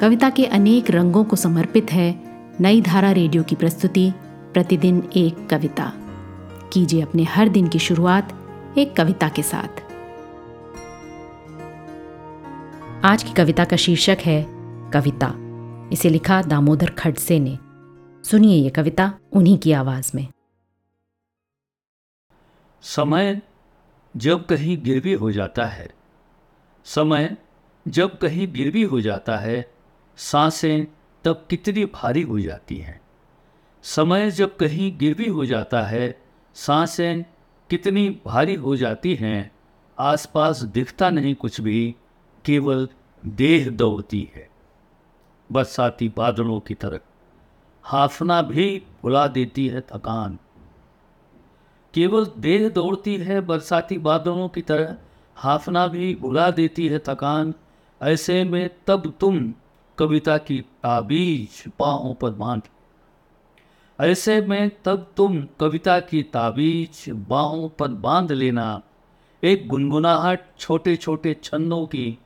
कविता के अनेक रंगों को समर्पित है नई धारा रेडियो की प्रस्तुति, प्रतिदिन एक कविता। कीजिए अपने हर दिन की शुरुआत एक कविता के साथ। आज की कविता का शीर्षक है कविता। इसे लिखा दामोदर खड़से ने। सुनिए ये कविता उन्हीं की आवाज़ में। समय जब कहीं गिरवी हो जाता है। समय जब कहीं गिरवी हो जाता है साँसें तब कितनी भारी हो जाती हैं। समय जब कहीं गिरवी हो जाता है, साँसें कितनी भारी हो जाती हैं, आसपास दिखता नहीं कुछ भी, केवल देह दौड़ती है। बरसाती बादलों की तरह, हाफना भी भुला देती है थकान। केवल देह दौड़ती है बरसाती बादलों की तरह, हाफना भी भुला देती है थकान। ऐसे में तब तुम कविता की ताबीज बाहों पर बाँध। ऐसे में तब तुम कविता की ताबीज बाहों पर बाँध लेना। एक गुनगुनाहट छोटे छोटे छंदों की,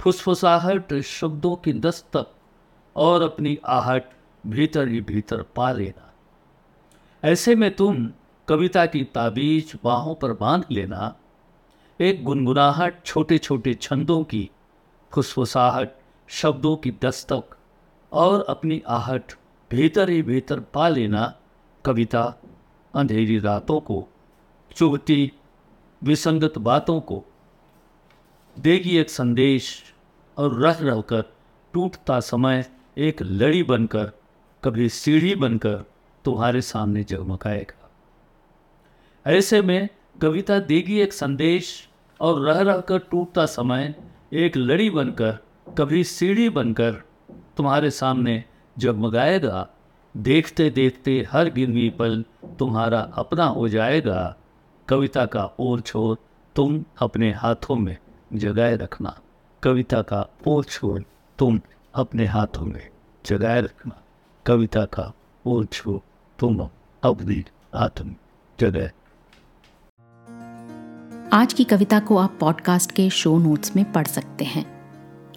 फुसफुसाहट शब्दों की दस्तक और अपनी आहट भीतर ही भीतर पा लेना। ऐसे में तुम कविता की ताबीज बाहों पर बाँध लेना। एक गुनगुनाहट छोटे छोटे छंदों की खुशफुसाहट शब्दों की दस्तक और अपनी आहट भीतर ही भीतर पा लेना कविता अंधेरी रातों को, चुभती विसंगत बातों को। देगी एक संदेश और रह रह कर टूटता समय एक लड़ी बनकर, कभी सीढ़ी बनकर तुम्हारे सामने जगमगाएगा। ऐसे में कविता देगी एक संदेश और रह रह कर टूटता समय एक लड़ी बनकर कभी सीढ़ी बनकर तुम्हारे सामने जगमगाएगा। देखते देखते हर गिरवी पल तुम्हारा अपना हो जाएगा। कविता का ओर छोर तुम अपने हाथों में जगाए रखना। कविता का ओर छोर तुम अपने हाथों में जगाए रखना। कविता का ओर छोर तुम अपने हाथों में जगाए आज की कविता को आप पॉडकास्ट के शो नोट्स में पढ़ सकते हैं।